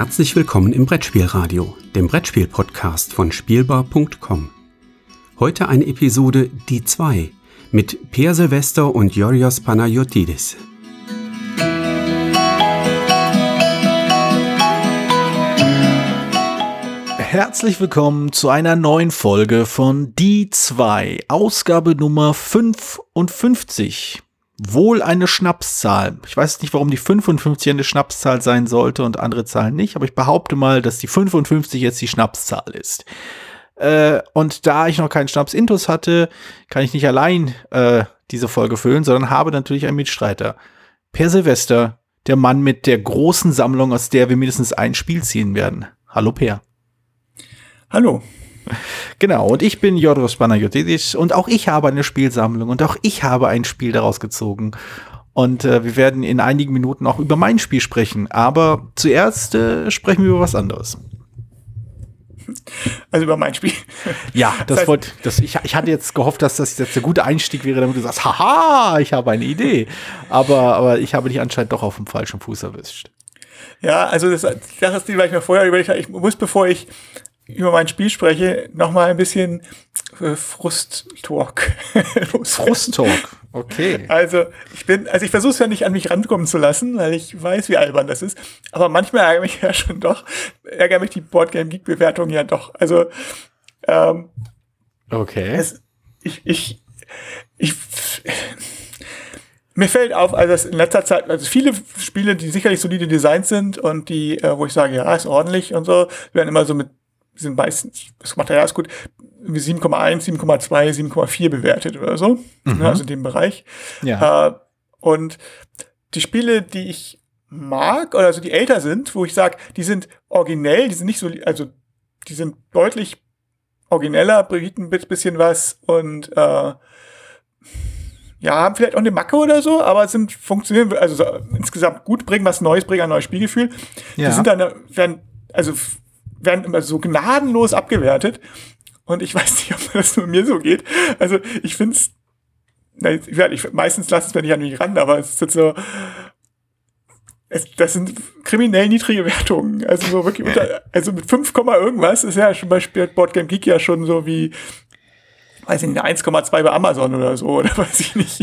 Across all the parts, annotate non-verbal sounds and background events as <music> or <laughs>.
Herzlich willkommen im Brettspielradio, dem Brettspiel-Podcast von Spielbar.com. Heute eine Episode Die 2 mit Per Silvester und Yorios Panayotidis. Herzlich willkommen zu einer neuen Folge von Die 2, Ausgabe Nummer 55 wohl eine Schnapszahl. Ich weiß nicht, warum die 55 eine Schnapszahl sein sollte und andere Zahlen nicht, aber ich behaupte mal, dass die 55 jetzt die Schnapszahl ist. Äh, und da ich noch keinen Schnaps-Intus hatte, kann ich nicht allein äh, diese Folge füllen, sondern habe natürlich einen Mitstreiter. Per Silvester, der Mann mit der großen Sammlung, aus der wir mindestens ein Spiel ziehen werden. Hallo Per. Hallo. Genau, und ich bin Jodos Panagiotis und auch ich habe eine Spielsammlung und auch ich habe ein Spiel daraus gezogen. Und äh, wir werden in einigen Minuten auch über mein Spiel sprechen. Aber zuerst äh, sprechen wir über was anderes. Also über mein Spiel. Ja, das, das heißt, wollte das, ich, ich hatte jetzt gehofft, dass das jetzt der gute Einstieg wäre, damit du sagst, haha, ich habe eine Idee. Aber, aber ich habe dich anscheinend doch auf dem falschen Fuß erwischt. Ja, also das, das ist die, weil ich mir vorher überlegt habe, ich muss, bevor ich über mein Spiel spreche, noch mal ein bisschen äh, Frust-Talk. <laughs> Frust-Talk, okay. Also ich bin, also ich versuche es ja nicht an mich rankommen zu lassen, weil ich weiß, wie albern das ist. Aber manchmal ärgere mich <laughs> ja schon doch, ärgere mich die Boardgame Geek Bewertung ja doch. Also ähm, okay. Es, ich, ich, ich mir fällt auf, also dass in letzter Zeit, also viele Spiele, die sicherlich solide Designs sind und die, äh, wo ich sage, ja, ist ordentlich und so, werden immer so mit sind meistens, das Material ist gut, 7,1, 7,2, 7,4 bewertet oder so. Mhm. Also in dem Bereich. Ja. Äh, und die Spiele, die ich mag, oder also die älter sind, wo ich sage, die sind originell, die sind nicht so, also die sind deutlich origineller, bieten ein bisschen was und äh, ja, haben vielleicht auch eine Macke oder so, aber sind funktionieren, also so, insgesamt gut, bringen was Neues, bringen ein neues Spielgefühl. Ja. Die sind dann, werden, also werden immer so gnadenlos abgewertet. Und ich <laughs> weiß nicht, ob das nur mir so geht. Also ich finde es, ich, ich, meistens lasse es mir nicht an mich ran, aber es ist jetzt so, es, das sind kriminell niedrige Wertungen. Also so wirklich unter, also mit 5, irgendwas ist ja schon bei Boardgame Geek ja schon so wie weiß ich nicht, 1,2 bei Amazon oder so, oder <laughs> weiß ich nicht.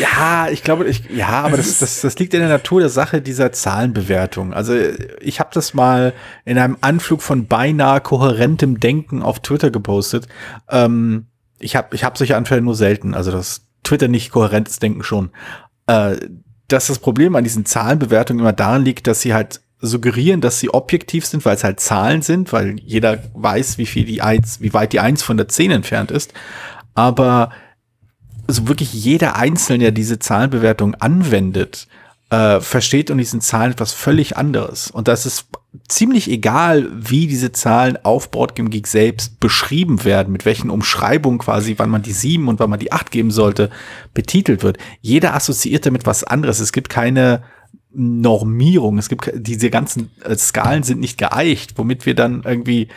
Ja, ich glaube, ich, ja, aber das, das, das liegt in der Natur der Sache dieser Zahlenbewertung. Also ich habe das mal in einem Anflug von beinahe kohärentem Denken auf Twitter gepostet. Ähm, ich habe ich hab solche Anfälle nur selten, also das Twitter nicht kohärentes Denken schon. Äh, dass das Problem an diesen Zahlenbewertungen immer daran liegt, dass sie halt suggerieren, dass sie objektiv sind, weil es halt Zahlen sind, weil jeder weiß, wie viel die eins, wie weit die eins von der zehn entfernt ist. Aber so wirklich jeder Einzelne, der diese Zahlenbewertung anwendet, äh, versteht und diesen Zahlen etwas völlig anderes. Und das ist ziemlich egal, wie diese Zahlen auf Boardgame Geek selbst beschrieben werden, mit welchen Umschreibungen quasi, wann man die sieben und wann man die acht geben sollte, betitelt wird. Jeder assoziiert damit was anderes. Es gibt keine Normierung. Es gibt diese ganzen äh, Skalen sind nicht geeicht, womit wir dann irgendwie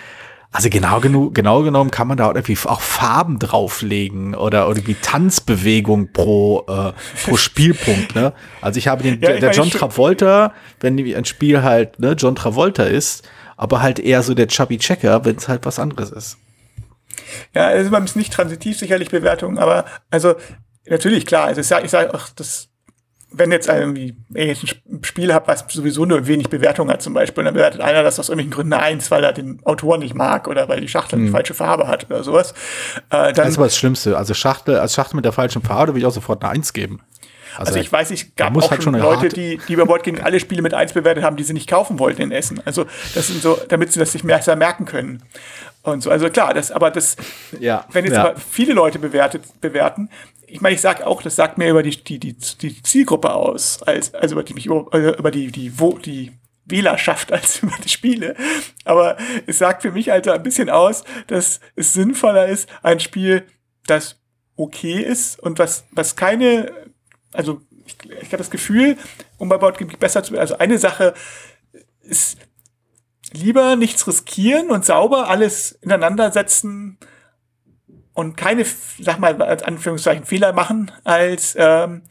also genau genug, genau genommen kann man da irgendwie auch Farben drauflegen oder oder wie Tanzbewegung pro äh, pro Spielpunkt. Ne? Also ich habe den <laughs> ja, der John Travolta, wenn ein Spiel halt ne, John Travolta ist, aber halt eher so der Chubby Checker, wenn es halt was anderes ist. Ja, es ist nicht transitiv sicherlich Bewertung, aber also natürlich klar. Also ich sage ich sag, ach, das wenn jetzt irgendwie ein Spiel habe, was sowieso nur wenig Bewertung hat zum Beispiel, dann bewertet einer das aus irgendwelchen Gründen eins, weil er den Autor nicht mag oder weil die Schachtel die falsche Farbe hat oder sowas. Äh, das ist aber das Schlimmste. Also Schachtel, als Schachtel mit der falschen Farbe würde ich auch sofort eine Eins geben. Also, also ich weiß, ich gab auch halt schon Leute, die, die über Bord gegen alle Spiele mit eins bewertet haben, die sie nicht kaufen wollten in Essen. Also das sind so, damit sie das sich mehr merken können. Und so, also klar, das, aber das, ja, wenn jetzt ja. aber viele Leute bewertet, bewerten, ich meine, ich sage auch, das sagt mir über die, die, die, die Zielgruppe aus, als, also über die, über, über die, die, wo, die Wählerschaft <laughs> als über die Spiele. Aber es sagt für mich halt ein bisschen aus, dass es sinnvoller ist, ein Spiel, das okay ist und was, was keine, also ich, ich habe das Gefühl, um bei Boardgame besser zu, also eine Sache ist lieber nichts riskieren und sauber alles ineinander setzen, und keine, sag mal, als Anführungszeichen Fehler machen, als ähm,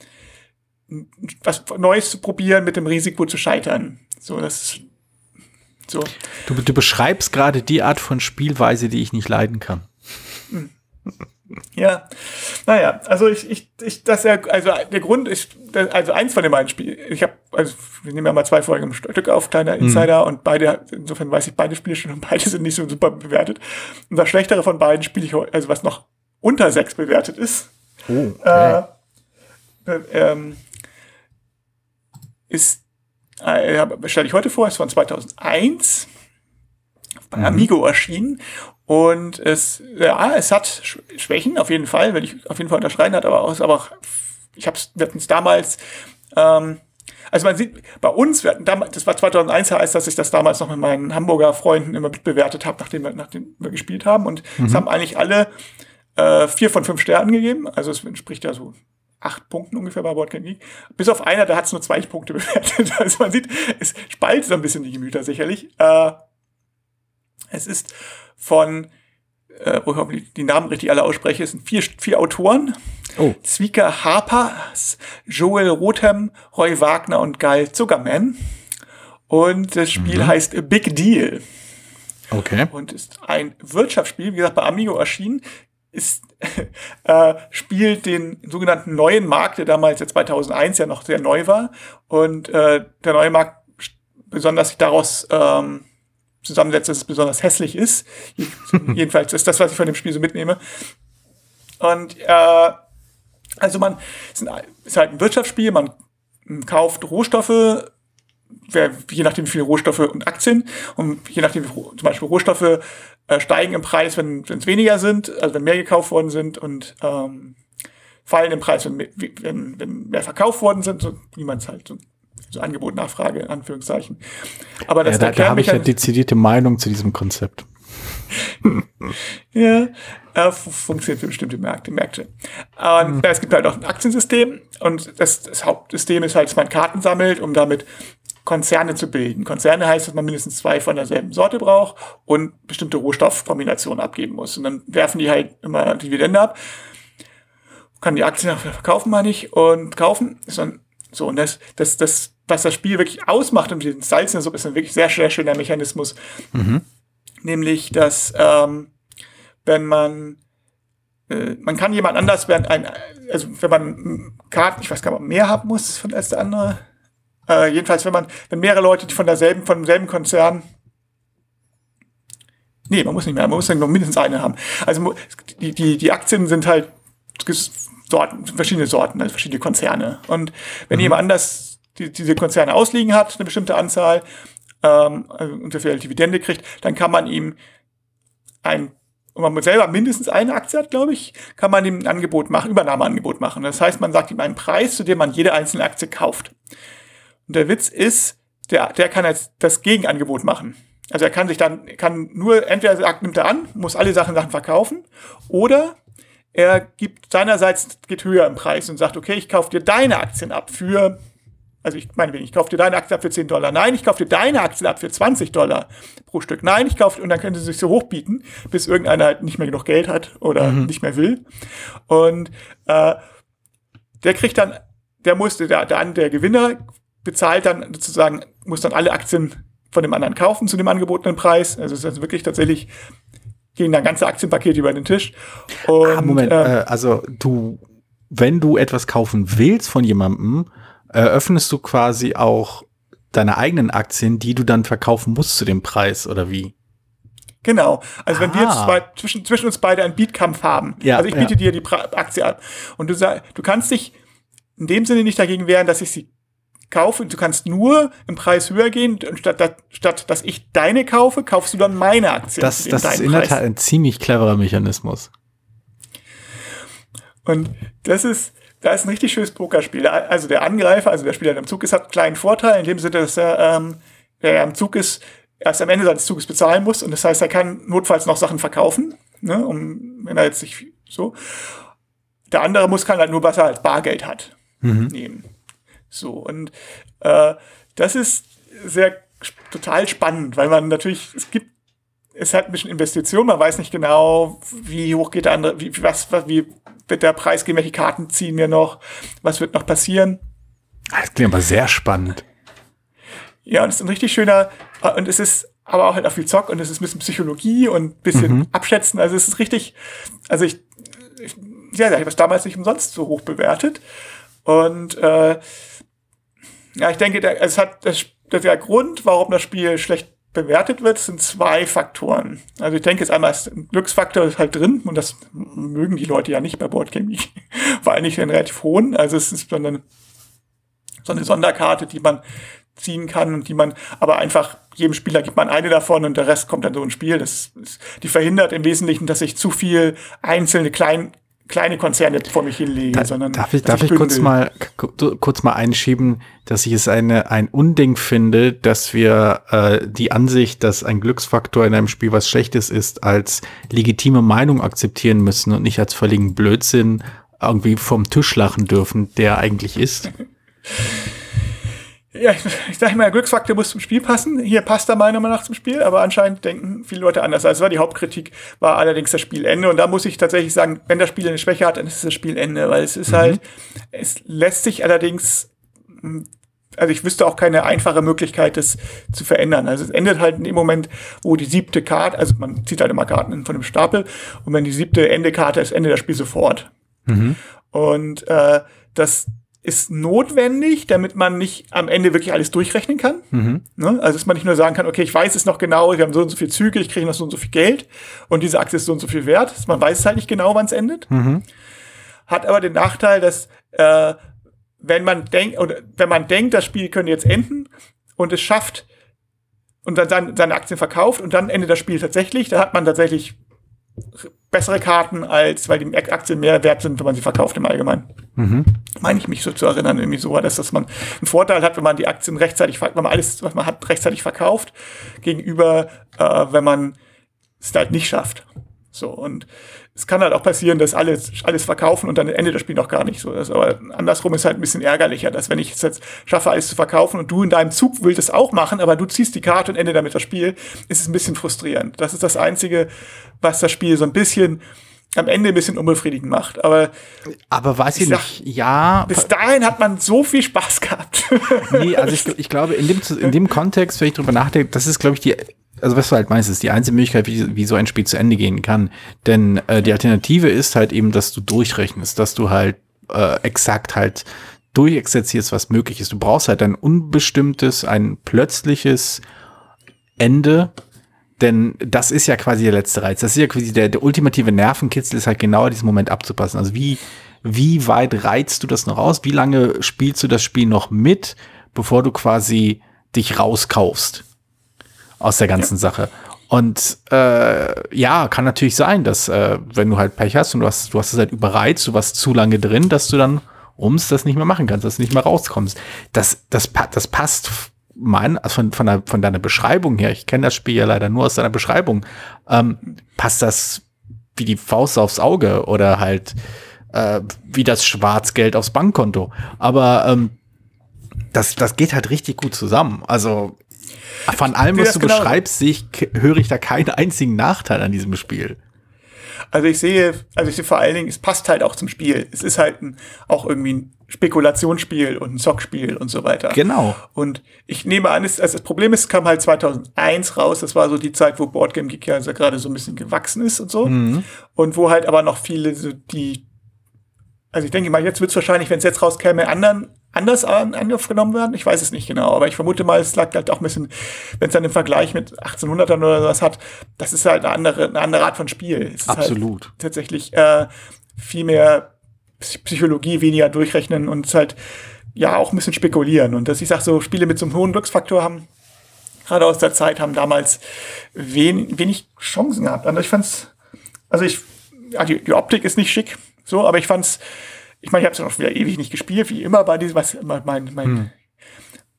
was Neues zu probieren mit dem Risiko zu scheitern. So, das So. Du, du beschreibst gerade die Art von Spielweise, die ich nicht leiden kann. Ja, naja, also ich, ich, ich, das ja, also der Grund ist, also eins von den beiden Spielen, ich habe, also wir nehmen ja mal zwei Folgen im Stück auf, kleiner mhm. Insider, mhm. und beide, insofern weiß ich beide Spiele schon und beide sind nicht so super bewertet. Und das Schlechtere von beiden spiele ich, also was noch unter sechs bewertet ist, oh, okay. äh, ähm, ist, äh, stelle ich heute vor, ist von 2001, bei mhm. Amigo erschienen und es, ja, es hat Schwächen, auf jeden Fall, wenn ich auf jeden Fall unterschreiben hat, aber auch, aber auch, ich hab's, wir hatten es damals, ähm, also man sieht, bei uns, wir hatten damals, das war 2001 heißt, dass ich das damals noch mit meinen Hamburger Freunden immer mitbewertet habe, nachdem wir, nachdem wir gespielt haben. Und mhm. es haben eigentlich alle äh, vier von fünf Sternen gegeben. Also es entspricht ja so acht Punkten ungefähr bei Board League. Bis auf einer, da hat es nur zwei Punkte <laughs> bewertet. Also man sieht, es spaltet so ein bisschen die Gemüter sicherlich. Äh, es ist von, äh, wo ich die Namen richtig alle ausspreche, es sind vier, vier Autoren. Oh. Zwieker Harper, Joel Rothem, Roy Wagner und Gal Zuckerman. Und das Spiel mhm. heißt A Big Deal. Okay. Und ist ein Wirtschaftsspiel, wie gesagt, bei Amigo erschienen, ist, <laughs> äh, spielt den sogenannten neuen Markt, der damals ja 2001 ja noch sehr neu war. Und äh, der neue Markt besonders sich daraus ähm, zusammensetzt, dass es besonders hässlich ist. <laughs> Jedenfalls ist das, was ich von dem Spiel so mitnehme. Und äh, also man ist, ein, ist halt ein Wirtschaftsspiel, man kauft Rohstoffe, je nachdem wie viele Rohstoffe und Aktien und je nachdem wie zum Beispiel Rohstoffe äh, steigen im Preis, wenn es weniger sind, also wenn mehr gekauft worden sind und ähm, fallen im Preis, wenn, wenn, wenn mehr verkauft worden sind, so wie man es halt so so Angebot, Nachfrage, in Anführungszeichen. Aber das ja, da, da habe ich ja dezidierte Meinung zu diesem Konzept. <laughs> ja, äh, funktioniert für bestimmte Märkte. Märkte. Und mhm. es gibt halt auch ein Aktiensystem und das, das Hauptsystem ist halt, dass man Karten sammelt, um damit Konzerne zu bilden. Konzerne heißt, dass man mindestens zwei von derselben Sorte braucht und bestimmte Rohstoffkombinationen abgeben muss. Und dann werfen die halt immer Dividende ab. Kann die Aktien verkaufen, meine ich, und kaufen. So, und das, das, das was das Spiel wirklich ausmacht und diesen Salz in der Suppe ist ein wirklich sehr, sehr schöner Mechanismus. Mhm. Nämlich, dass ähm, wenn man äh, man kann jemand anders während ein, also wenn man Karten, ich weiß gar nicht, ob man mehr haben muss von als der andere. Äh, jedenfalls, wenn man, wenn mehrere Leute von derselben, von demselben Konzern Nee, man muss nicht mehr, man muss nur mindestens eine haben. Also die, die, die Aktien sind halt Sorten, verschiedene Sorten, also verschiedene Konzerne. Und wenn mhm. jemand anders die, diese Konzerne ausliegen hat, eine bestimmte Anzahl, ähm, also und dafür halt Dividende kriegt, dann kann man ihm ein und man selber mindestens eine Aktie hat, glaube ich, kann man ihm ein Angebot machen, Übernahmeangebot machen. Das heißt, man sagt ihm einen Preis, zu dem man jede einzelne Aktie kauft. Und der Witz ist, der, der kann jetzt das Gegenangebot machen. Also er kann sich dann, kann nur, entweder sagt, nimmt er an, muss alle Sachen, Sachen verkaufen, oder er gibt seinerseits, geht höher im Preis und sagt, okay, ich kaufe dir deine Aktien ab für also ich meine, ich kaufe dir deine Aktie ab für 10 Dollar. Nein, ich kaufe dir deine Aktie ab für 20 Dollar pro Stück. Nein, ich kaufe, und dann können sie sich so hochbieten, bis irgendeiner halt nicht mehr genug Geld hat oder mhm. nicht mehr will. Und äh, der kriegt dann, der musste, der, der, der Gewinner bezahlt dann sozusagen, muss dann alle Aktien von dem anderen kaufen zu dem angebotenen Preis. Also es ist wirklich tatsächlich, gehen dann ganze Aktienpakete über den Tisch. Und, ah, Moment, äh, äh, also du, wenn du etwas kaufen willst von jemandem, eröffnest du quasi auch deine eigenen Aktien, die du dann verkaufen musst zu dem Preis oder wie? Genau. Also wenn ah. wir jetzt ah. zwei, zwischen, zwischen uns beide einen Beatkampf haben, ja, also ich biete ja. dir die pra Aktie ab und du sagst, du kannst dich in dem Sinne nicht dagegen wehren, dass ich sie kaufe. Du kannst nur im Preis höher gehen und statt, statt dass ich deine kaufe, kaufst du dann meine Aktie. Das, das ist in der Tat ein ziemlich cleverer Mechanismus. Und das ist, da ist ein richtig schönes Pokerspiel. Also der Angreifer, also der Spieler, der am Zug ist, hat einen kleinen Vorteil, in dem Sinne, dass er, ähm, der am Zug ist, erst am Ende seines Zuges bezahlen muss. Und das heißt, er kann notfalls noch Sachen verkaufen, ne, um, wenn er jetzt nicht so. Der andere muss kann halt nur, was er als Bargeld hat, mhm. nehmen. So, und äh, das ist sehr total spannend, weil man natürlich, es gibt es hat ein bisschen Investition, man weiß nicht genau, wie hoch geht der andere, wie, was, wie wird der Preis gehen, welche Karten ziehen wir noch, was wird noch passieren. Das klingt aber sehr spannend. Ja, und es ist ein richtig schöner, und es ist aber auch halt auch viel Zock und es ist ein bisschen Psychologie und ein bisschen mhm. Abschätzen. Also es ist richtig, also ich, ich ja, ich habe es damals nicht umsonst so hoch bewertet. Und äh, ja, ich denke, der, es hat das, der Grund, warum das Spiel schlecht bewertet wird, sind zwei Faktoren. Also ich denke, es einmal ist ein Glücksfaktor ist halt drin und das mögen die Leute ja nicht bei Boardgame vor allem <laughs> nicht einen relativ hohen. Also es ist so eine, so eine Sonderkarte, die man ziehen kann und die man aber einfach jedem Spieler gibt man eine davon und der Rest kommt dann so ein Spiel. Das ist, die verhindert im Wesentlichen, dass ich zu viel einzelne klein kleine Konzerne vor mich hinlege, da, sondern darf ich, darf ich, ich kurz mal kurz mal einschieben, dass ich es eine ein Unding finde, dass wir äh, die Ansicht, dass ein Glücksfaktor in einem Spiel was Schlechtes ist, als legitime Meinung akzeptieren müssen und nicht als völligen Blödsinn irgendwie vom Tisch lachen dürfen, der eigentlich ist. <laughs> ja, ich, <laughs> ich sage mal, Glücksfaktor muss zum Spiel passen. Hier passt er meiner Meinung nach zum Spiel, aber anscheinend denken viele Leute anders. Also war die Hauptkritik, war allerdings das Spielende. Und da muss ich tatsächlich sagen, wenn das Spiel eine Schwäche hat, dann ist es das Spielende, weil es ist mhm. halt, es lässt sich allerdings, also ich wüsste auch keine einfache Möglichkeit, das zu verändern. Also es endet halt in dem Moment, wo die siebte Karte, also man zieht halt immer Karten von dem Stapel, und wenn die siebte Endekarte ist, endet das Spiel sofort. Mhm. Und äh, das ist notwendig, damit man nicht am Ende wirklich alles durchrechnen kann. Mhm. Ne? Also dass man nicht nur sagen kann, okay, ich weiß es noch genau, wir haben so und so viel Züge, ich kriege noch so und so viel Geld und diese Aktie ist so und so viel wert. Man weiß es halt nicht genau, wann es endet. Mhm. Hat aber den Nachteil, dass äh, wenn man denkt, oder wenn man denkt, das Spiel könnte jetzt enden und es schafft und dann seine Aktien verkauft und dann endet das Spiel tatsächlich, da hat man tatsächlich bessere Karten, als weil die Aktien mehr wert sind, wenn man sie verkauft im Allgemeinen. Mhm. Meine ich mich so zu erinnern, irgendwie so, dass, dass man einen Vorteil hat, wenn man die Aktien rechtzeitig, wenn man alles, was man hat, rechtzeitig verkauft, gegenüber, äh, wenn man es halt nicht schafft. So, und es kann halt auch passieren, dass alles, alles verkaufen und dann endet das Spiel noch gar nicht so. Das, aber andersrum ist halt ein bisschen ärgerlicher, dass wenn ich es jetzt schaffe, alles zu verkaufen und du in deinem Zug willst es auch machen, aber du ziehst die Karte und ende damit das Spiel, ist es ein bisschen frustrierend. Das ist das Einzige, was das Spiel so ein bisschen am Ende ein bisschen unbefriedigend macht. Aber, aber weiß ich, ich nicht, ja. Bis dahin hat man so viel Spaß gehabt. nee, also ich, ich glaube, in dem, in dem Kontext, wenn ich drüber nachdenke, das ist, glaube ich, die also was du halt meinst, ist die einzige Möglichkeit, wie, wie so ein Spiel zu Ende gehen kann. Denn äh, die Alternative ist halt eben, dass du durchrechnest, dass du halt äh, exakt halt durchexerzierst, was möglich ist. Du brauchst halt ein unbestimmtes, ein plötzliches Ende, denn das ist ja quasi der letzte Reiz. Das ist ja quasi der, der ultimative Nervenkitzel, ist halt genau diesen Moment abzupassen. Also wie, wie weit reizt du das noch aus? Wie lange spielst du das Spiel noch mit, bevor du quasi dich rauskaufst? Aus der ganzen ja. Sache. Und äh, ja, kann natürlich sein, dass äh, wenn du halt Pech hast und du hast, du hast es halt überreizt, du warst zu lange drin, dass du dann ums das nicht mehr machen kannst, dass du nicht mehr rauskommst. Das, das, das passt mein, also von, von, der, von deiner Beschreibung her, ich kenne das Spiel ja leider nur aus deiner Beschreibung, ähm, passt das wie die Faust aufs Auge oder halt äh, wie das Schwarzgeld aufs Bankkonto. Aber ähm, das, das geht halt richtig gut zusammen. Also von allem, was du genau beschreibst, sehe ich, höre ich da keinen einzigen Nachteil an diesem Spiel. Also ich sehe, also ich sehe vor allen Dingen, es passt halt auch zum Spiel. Es ist halt ein, auch irgendwie ein Spekulationsspiel und ein Zockspiel und so weiter. Genau. Und ich nehme an, es, also das Problem ist, es kam halt 2001 raus. Das war so die Zeit, wo Boardgame Geek ja also gerade so ein bisschen gewachsen ist und so. Mhm. Und wo halt aber noch viele so die, also ich denke mal, jetzt wird es wahrscheinlich, wenn es jetzt rauskäme, anderen anders an, angenommen werden. Ich weiß es nicht genau, aber ich vermute mal, es lag halt auch ein bisschen, wenn es dann im Vergleich mit 1800ern oder sowas hat, das ist halt eine andere, eine andere Art von Spiel. Es halt Absolut. Halt tatsächlich äh, viel mehr Psychologie, weniger durchrechnen und halt ja auch ein bisschen spekulieren. Und dass ich sage, so Spiele mit so einem hohen Glücksfaktor haben, gerade aus der Zeit, haben damals wen, wenig Chancen gehabt. Also ich fand's, also ich, ja, die, die Optik ist nicht schick, so, aber ich fand's ich meine, ich habe es noch wieder ewig nicht gespielt, wie immer bei diesem, was mein, mein, mein hm.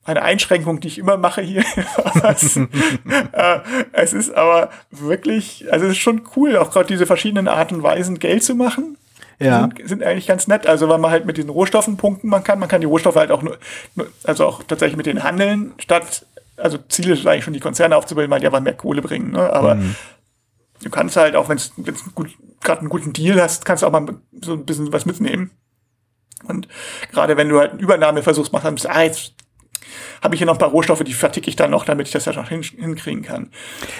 meine Einschränkung, die ich immer mache hier. <laughs> es, <laughs> äh, es ist aber wirklich, also es ist schon cool, auch gerade diese verschiedenen Arten und Weisen Geld zu machen. Ja. Sind, sind eigentlich ganz nett. Also, weil man halt mit den Rohstoffen punkten man kann. Man kann die Rohstoffe halt auch nur, also auch tatsächlich mit denen handeln, statt, also Ziel ist eigentlich schon die Konzerne aufzubilden, weil die aber mehr Kohle bringen. Ne? Aber mhm. du kannst halt auch, wenn du gut, gerade einen guten Deal hast, kannst du auch mal so ein bisschen was mitnehmen. Und gerade wenn du halt einen Übernahmeversuch machst, dann bist du, ah, jetzt habe ich hier noch ein paar Rohstoffe, die verticke ich dann noch, damit ich das ja noch hin, hinkriegen kann.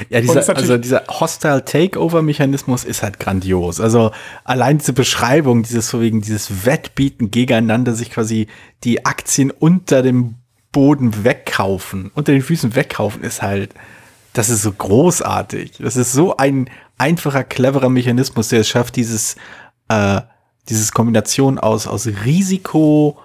Ja, dieser, also dieser Hostile Takeover-Mechanismus ist halt grandios. Also allein diese Beschreibung, dieses so wegen dieses Wettbieten gegeneinander, sich quasi die Aktien unter dem Boden wegkaufen, unter den Füßen wegkaufen, ist halt, das ist so großartig. Das ist so ein einfacher, cleverer Mechanismus, der es schafft, dieses, äh, dieses Kombination aus, aus Risiko,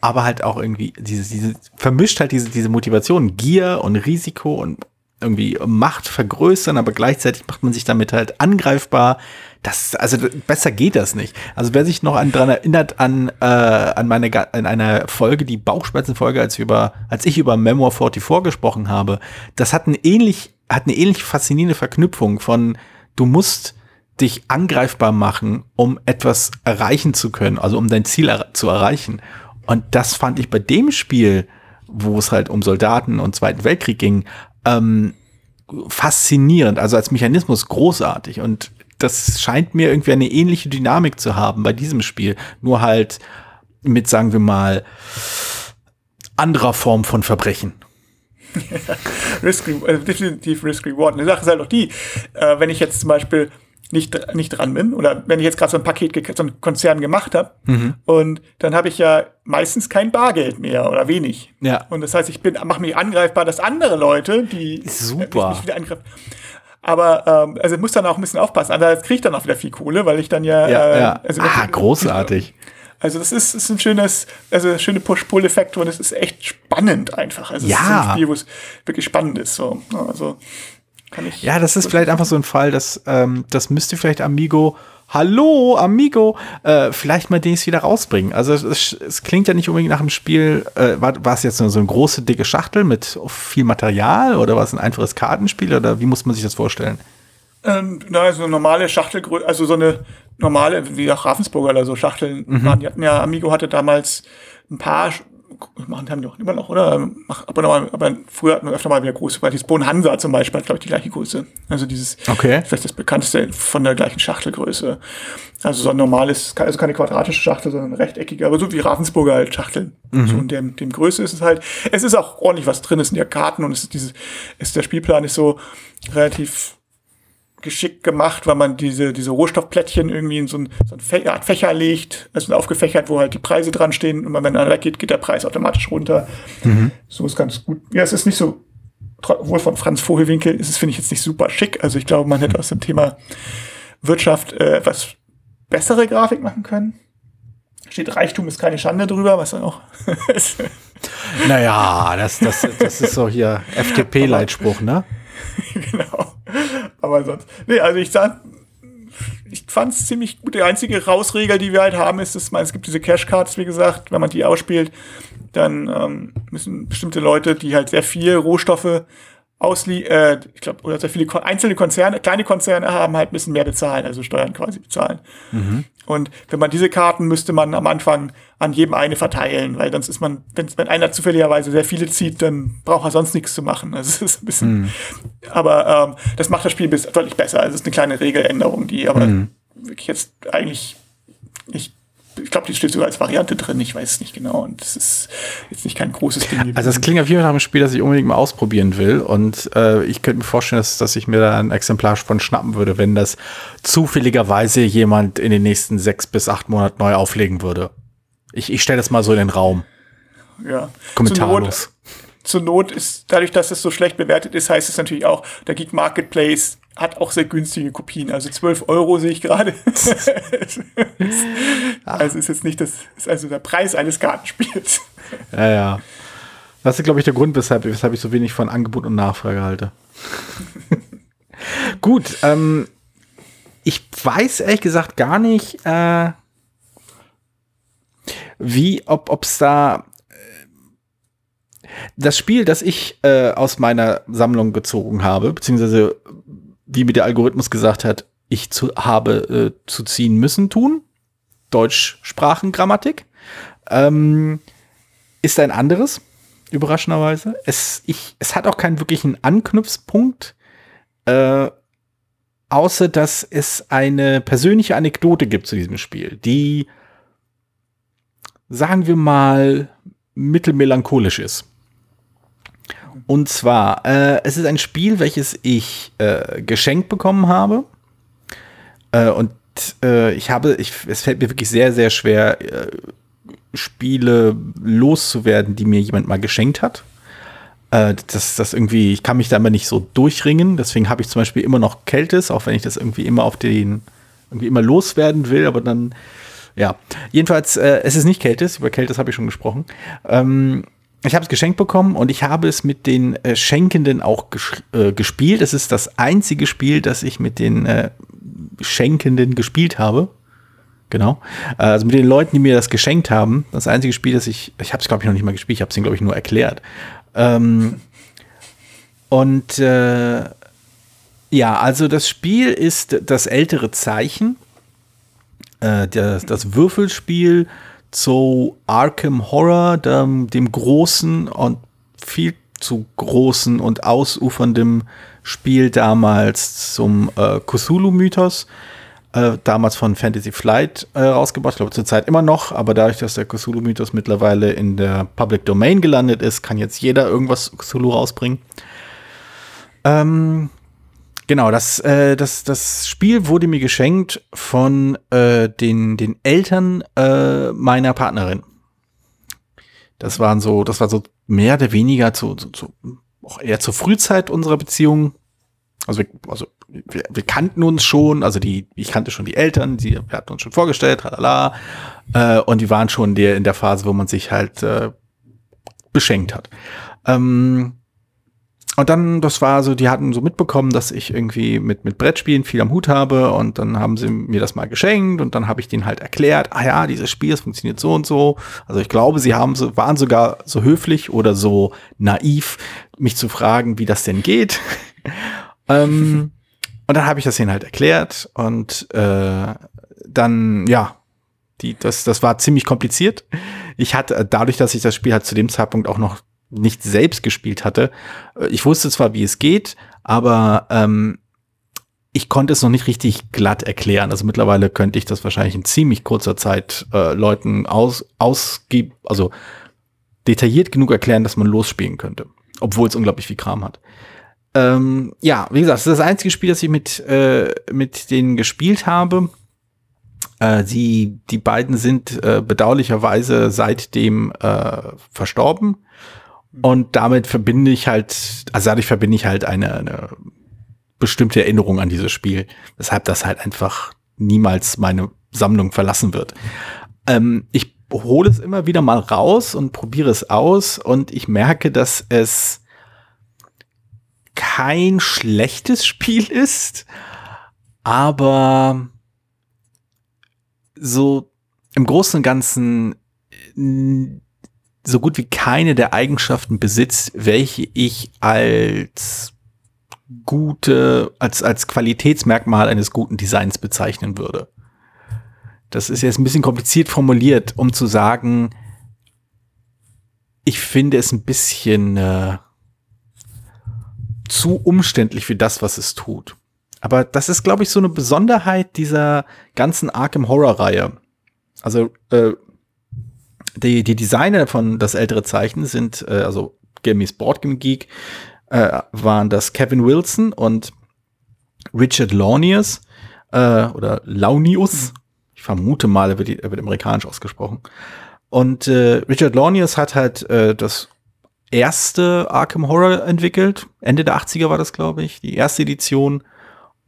aber halt auch irgendwie diese, diese vermischt halt diese, diese Motivation, Gier und Risiko und irgendwie Macht vergrößern, aber gleichzeitig macht man sich damit halt angreifbar. Das, also besser geht das nicht. Also wer sich noch an, dran erinnert an, äh, an meine, an einer Folge, die Bauchspeizenfolge, als über, als ich über Memoir 44 gesprochen habe, das hat ein ähnlich, hat eine ähnlich faszinierende Verknüpfung von, du musst dich angreifbar machen, um etwas erreichen zu können, also um dein Ziel er zu erreichen. Und das fand ich bei dem Spiel, wo es halt um Soldaten und Zweiten Weltkrieg ging, ähm, faszinierend, also als Mechanismus großartig. Und das scheint mir irgendwie eine ähnliche Dynamik zu haben bei diesem Spiel. Nur halt mit, sagen wir mal, anderer Form von Verbrechen. <laughs> risk, äh, definitiv Risk Reward. Eine Sache ist halt auch die, äh, wenn ich jetzt zum Beispiel nicht, nicht dran bin oder wenn ich jetzt gerade so ein Paket, so einen Konzern gemacht habe mhm. und dann habe ich ja meistens kein Bargeld mehr oder wenig. Ja. Und das heißt, ich bin mache mich angreifbar, dass andere Leute, die Super. Mich, mich wieder angreifen. Aber ähm, also ich muss dann auch ein bisschen aufpassen. Andererseits kriege ich dann auch wieder viel Kohle, weil ich dann ja, ja, äh, ja. Also ah, großartig. Also das ist, ist ein schönes, also schöne Push-Pull-Effekt und es ist echt spannend einfach. Also ja. es ist ein Spiel, wo es wirklich spannend ist. So. Also kann ich. Ja, das ist vielleicht einfach so ein Fall, dass ähm, das müsste vielleicht Amigo. Hallo, Amigo, äh, vielleicht mal den wieder rausbringen. Also es, es, klingt ja nicht unbedingt nach einem Spiel. Äh, war, war es jetzt so eine große, dicke Schachtel mit viel Material oder war es ein einfaches Kartenspiel oder wie muss man sich das vorstellen? Ähm, na, so eine normale Schachtel, also so eine normale, wie auch Ravensburger oder so Schachteln mhm. hatten ja, Amigo hatte damals ein paar machen haben die doch immer noch, oder? Aber, normal, aber früher hatten wir öfter mal wieder große, weil dieses Bon Hansa zum Beispiel hat, glaube ich, die gleiche Größe. Also dieses, okay. vielleicht das bekannteste von der gleichen Schachtelgröße. Also so ein normales, also keine quadratische Schachtel, sondern rechteckige, aber so wie Ravensburger halt Schachteln. Mhm. So in dem, dem Größe ist es halt. Es ist auch ordentlich was drin, es sind ja Karten und es ist dieses, es, der Spielplan ist so relativ geschickt gemacht, weil man diese, diese Rohstoffplättchen irgendwie in so ein, so ein Fächer, Art Fächer legt, also aufgefächert, wo halt die Preise dran stehen und wenn einer weggeht, geht der Preis automatisch runter. Mhm. So ist ganz gut. Ja, es ist nicht so, wohl von Franz Vogelwinkel ist es, finde ich, jetzt nicht super schick. Also ich glaube, man hätte aus dem Thema Wirtschaft äh, etwas bessere Grafik machen können. Steht Reichtum ist keine Schande drüber, was dann auch <laughs> Naja, das, das, das ist so hier FDP-Leitspruch, ne? <laughs> genau. Aber sonst. Nee, also ich sag, ich fand es ziemlich gut. Die einzige Rausregel, die wir halt haben, ist, dass man, es gibt diese Cash-Cards, wie gesagt, wenn man die ausspielt, dann ähm, müssen bestimmte Leute, die halt sehr viel Rohstoffe auslie äh, ich glaube, oder sehr viele einzelne Konzerne, kleine Konzerne haben halt ein bisschen mehr bezahlen, also Steuern quasi bezahlen. Mhm. Und wenn man diese Karten müsste man am Anfang an jedem eine verteilen, weil sonst ist man, wenn, wenn einer zufälligerweise sehr viele zieht, dann braucht er sonst nichts zu machen. Also <laughs> es ist ein bisschen, mhm. aber ähm, das macht das Spiel bis, deutlich besser. Also es ist eine kleine Regeländerung, die aber mhm. wirklich jetzt eigentlich nicht ich glaube, die steht sogar als Variante drin, ich weiß es nicht genau. Und das ist jetzt nicht kein großes Ding. Also es klingt auf jeden Fall nach einem Spiel, das ich unbedingt mal ausprobieren will. Und äh, ich könnte mir vorstellen, dass, dass ich mir da ein Exemplar von schnappen würde, wenn das zufälligerweise jemand in den nächsten sechs bis acht Monaten neu auflegen würde. Ich, ich stelle das mal so in den Raum. Ja. Kommentarlos. Zur Not, zur Not ist, dadurch, dass es so schlecht bewertet ist, heißt es natürlich auch, der Geek Marketplace hat auch sehr günstige Kopien. Also 12 Euro sehe ich gerade. <laughs> also ist jetzt nicht das, ist also der Preis eines Kartenspiels. Ja, ja. Das ist, glaube ich, der Grund, weshalb, weshalb ich so wenig von Angebot und Nachfrage halte. <laughs> Gut, ähm, ich weiß ehrlich gesagt gar nicht, äh, wie, ob es da äh, das Spiel, das ich äh, aus meiner Sammlung gezogen habe, beziehungsweise wie mir der Algorithmus gesagt hat, ich zu, habe äh, zu ziehen müssen tun. Deutschsprachengrammatik. Ähm, ist ein anderes, überraschenderweise. Es, ich, es hat auch keinen wirklichen Anknüpfpunkt, äh, außer dass es eine persönliche Anekdote gibt zu diesem Spiel, die, sagen wir mal, mittelmelancholisch ist. Und zwar, äh, es ist ein Spiel, welches ich äh, geschenkt bekommen habe. Äh, und äh, ich habe, ich, es fällt mir wirklich sehr, sehr schwer, äh, Spiele loszuwerden, die mir jemand mal geschenkt hat. Äh, das, das irgendwie, ich kann mich da immer nicht so durchringen. Deswegen habe ich zum Beispiel immer noch Keltis, auch wenn ich das irgendwie immer auf den, irgendwie immer loswerden will, aber dann, ja. Jedenfalls, äh, es ist nicht Keltis, über Keltis habe ich schon gesprochen. Ähm, ich habe es geschenkt bekommen und ich habe es mit den äh, Schenkenden auch äh, gespielt. Es ist das einzige Spiel, das ich mit den äh, Schenkenden gespielt habe. Genau. Also mit den Leuten, die mir das geschenkt haben. Das einzige Spiel, das ich, ich habe es glaube ich noch nicht mal gespielt, ich habe es ihnen glaube ich nur erklärt. Ähm, und äh, ja, also das Spiel ist das ältere Zeichen. Äh, das, das Würfelspiel zu Arkham Horror, dem, dem großen und viel zu großen und ausuferndem Spiel damals zum äh, Cthulhu-Mythos, äh, damals von Fantasy Flight äh, rausgebracht, ich glaube zurzeit immer noch, aber dadurch, dass der Cthulhu-Mythos mittlerweile in der Public Domain gelandet ist, kann jetzt jeder irgendwas Cthulhu rausbringen. Ähm, Genau, das, äh, das, das Spiel wurde mir geschenkt von äh, den, den Eltern äh, meiner Partnerin. Das waren so, das war so mehr oder weniger zu, zu, zu auch eher zur Frühzeit unserer Beziehung. Also, wir, also wir, wir kannten uns schon, also die, ich kannte schon die Eltern, die hatten uns schon vorgestellt, halala, äh, und die waren schon der, in der Phase, wo man sich halt äh, beschenkt hat. Ähm, und dann, das war so, die hatten so mitbekommen, dass ich irgendwie mit, mit Brettspielen viel am Hut habe und dann haben sie mir das mal geschenkt und dann habe ich denen halt erklärt, ah ja, dieses Spiel, das funktioniert so und so. Also ich glaube, sie haben so, waren sogar so höflich oder so naiv, mich zu fragen, wie das denn geht. <laughs> ähm, und dann habe ich das ihnen halt erklärt und äh, dann, ja, die, das, das war ziemlich kompliziert. Ich hatte, dadurch, dass ich das Spiel halt zu dem Zeitpunkt auch noch nicht selbst gespielt hatte. Äh, ich wusste zwar, wie es geht, aber ähm, ich konnte es noch nicht richtig glatt erklären. Also mittlerweile könnte ich das wahrscheinlich in ziemlich kurzer Zeit äh, Leuten aus, ausgib, also detailliert genug erklären, dass man losspielen könnte. Obwohl es unglaublich viel Kram hat. Ähm, ja, wie gesagt, das ist das einzige Spiel, das ich mit, äh, mit denen gespielt habe. Äh, die, die beiden sind äh, bedauerlicherweise seitdem äh, verstorben. Und damit verbinde ich halt, also dadurch verbinde ich halt eine, eine bestimmte Erinnerung an dieses Spiel, weshalb das halt einfach niemals meine Sammlung verlassen wird. Ähm, ich hole es immer wieder mal raus und probiere es aus und ich merke, dass es kein schlechtes <laughs> Spiel ist, aber so im Großen und Ganzen so gut wie keine der Eigenschaften besitzt, welche ich als gute, als, als Qualitätsmerkmal eines guten Designs bezeichnen würde. Das ist jetzt ein bisschen kompliziert formuliert, um zu sagen, ich finde es ein bisschen äh, zu umständlich für das, was es tut. Aber das ist, glaube ich, so eine Besonderheit dieser ganzen Arkham Horror Reihe. Also äh, die, die Designer von das ältere Zeichen sind, äh, also Board Game Geek, äh, waren das Kevin Wilson und Richard Launius äh, oder Launius. Ich vermute mal, er wird, er wird amerikanisch ausgesprochen. Und äh, Richard Launius hat halt äh, das erste Arkham Horror entwickelt. Ende der 80er war das, glaube ich, die erste Edition.